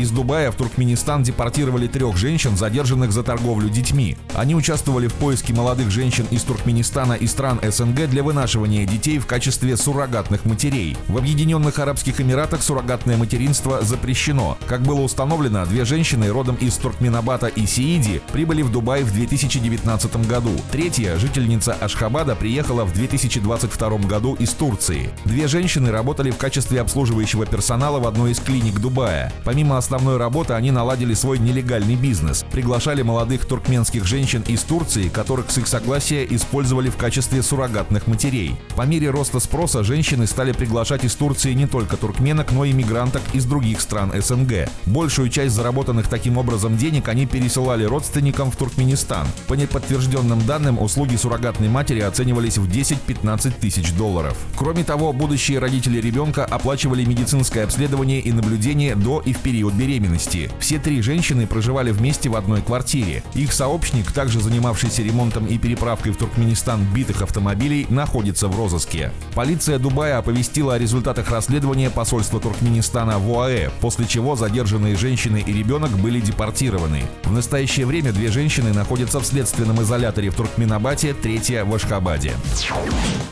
Из Дубая в Туркменистан депортировали трех женщин, задержанных за торговлю детьми. Они участвовали в поиске молодых женщин из Туркменистана и стран СНГ для вынашивания детей в качестве суррогатных матерей. В Объединенных Арабских Эмиратах суррогатное материнство запрещено. Как было установлено, две женщины родом из Туркменабата и Сииди прибыли в Дубай в 2019 году. Третья, жительница Ашхабада, приехала в 2022 году из Турции. Две женщины работали в качестве обслуживающего персонала в одной из клиник Дубая. Помимо основной работы они наладили свой нелегальный бизнес. Приглашали молодых туркменских женщин из Турции, которых с их согласия использовали в качестве суррогатных матерей. По мере роста спроса женщины стали приглашать из Турции не только туркменок, но и мигранток из других стран СНГ. Большую часть заработанных таким образом денег они пересылали родственникам в Туркменистан. По неподтвержденным данным, услуги суррогатной матери оценивались в 10-15 тысяч долларов. Кроме того, будущие родители ребенка оплачивали медицинское обследование и наблюдение до и в период беременности. Все три женщины проживали вместе в одной квартире. Их сообщник, также занимавшийся ремонтом и переправкой в Туркменистан битых автомобилей, находится в розыске. Полиция Дубая оповестила о результатах расследования посольства Туркменистана в ОАЭ, после чего задержанные женщины и ребенок были депортированы. В настоящее время две женщины находятся в следственном изоляторе в Туркменабате, третья в Ашхабаде.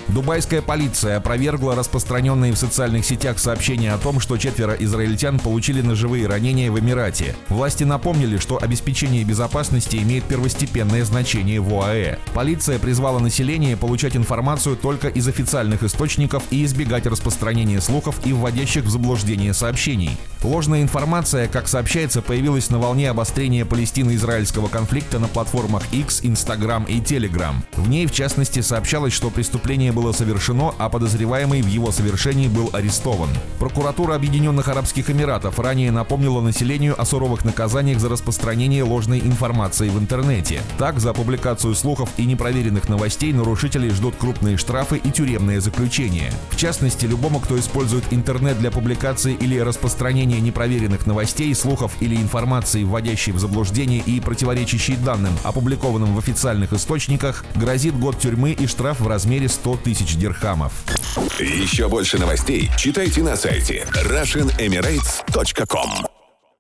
Дубайская полиция опровергла распространенные в социальных сетях сообщения о том, что четверо израильтян получили ножевые ранения в Эмирате. Власти напомнили, что обеспечение безопасности имеет первостепенное значение в ОАЭ. Полиция призвала население получать информацию только из официальных источников и избегать распространения слухов и вводящих в заблуждение сообщений. Ложная информация, как сообщается, появилась на волне обострения палестино-израильского конфликта на платформах X, Instagram и Telegram. В ней, в частности, сообщалось, что преступление было совершено, а подозреваемый в его совершении был арестован. Прокуратура Объединенных Арабских Эмиратов ранее напомнила населению о суровых наказаниях за распространение ложной информации в интернете. Так, за публикацию слухов и непроверенных новостей нарушителей ждут крупные штрафы и тюремное заключение. В частности, любому, кто использует интернет для публикации или распространения непроверенных новостей, слухов или информации, вводящей в заблуждение и противоречащей данным, опубликованным в официальных источниках, грозит год тюрьмы и штраф в размере 100 тысяч дирхамов. Еще больше новостей читайте на сайте RussianEmirates.com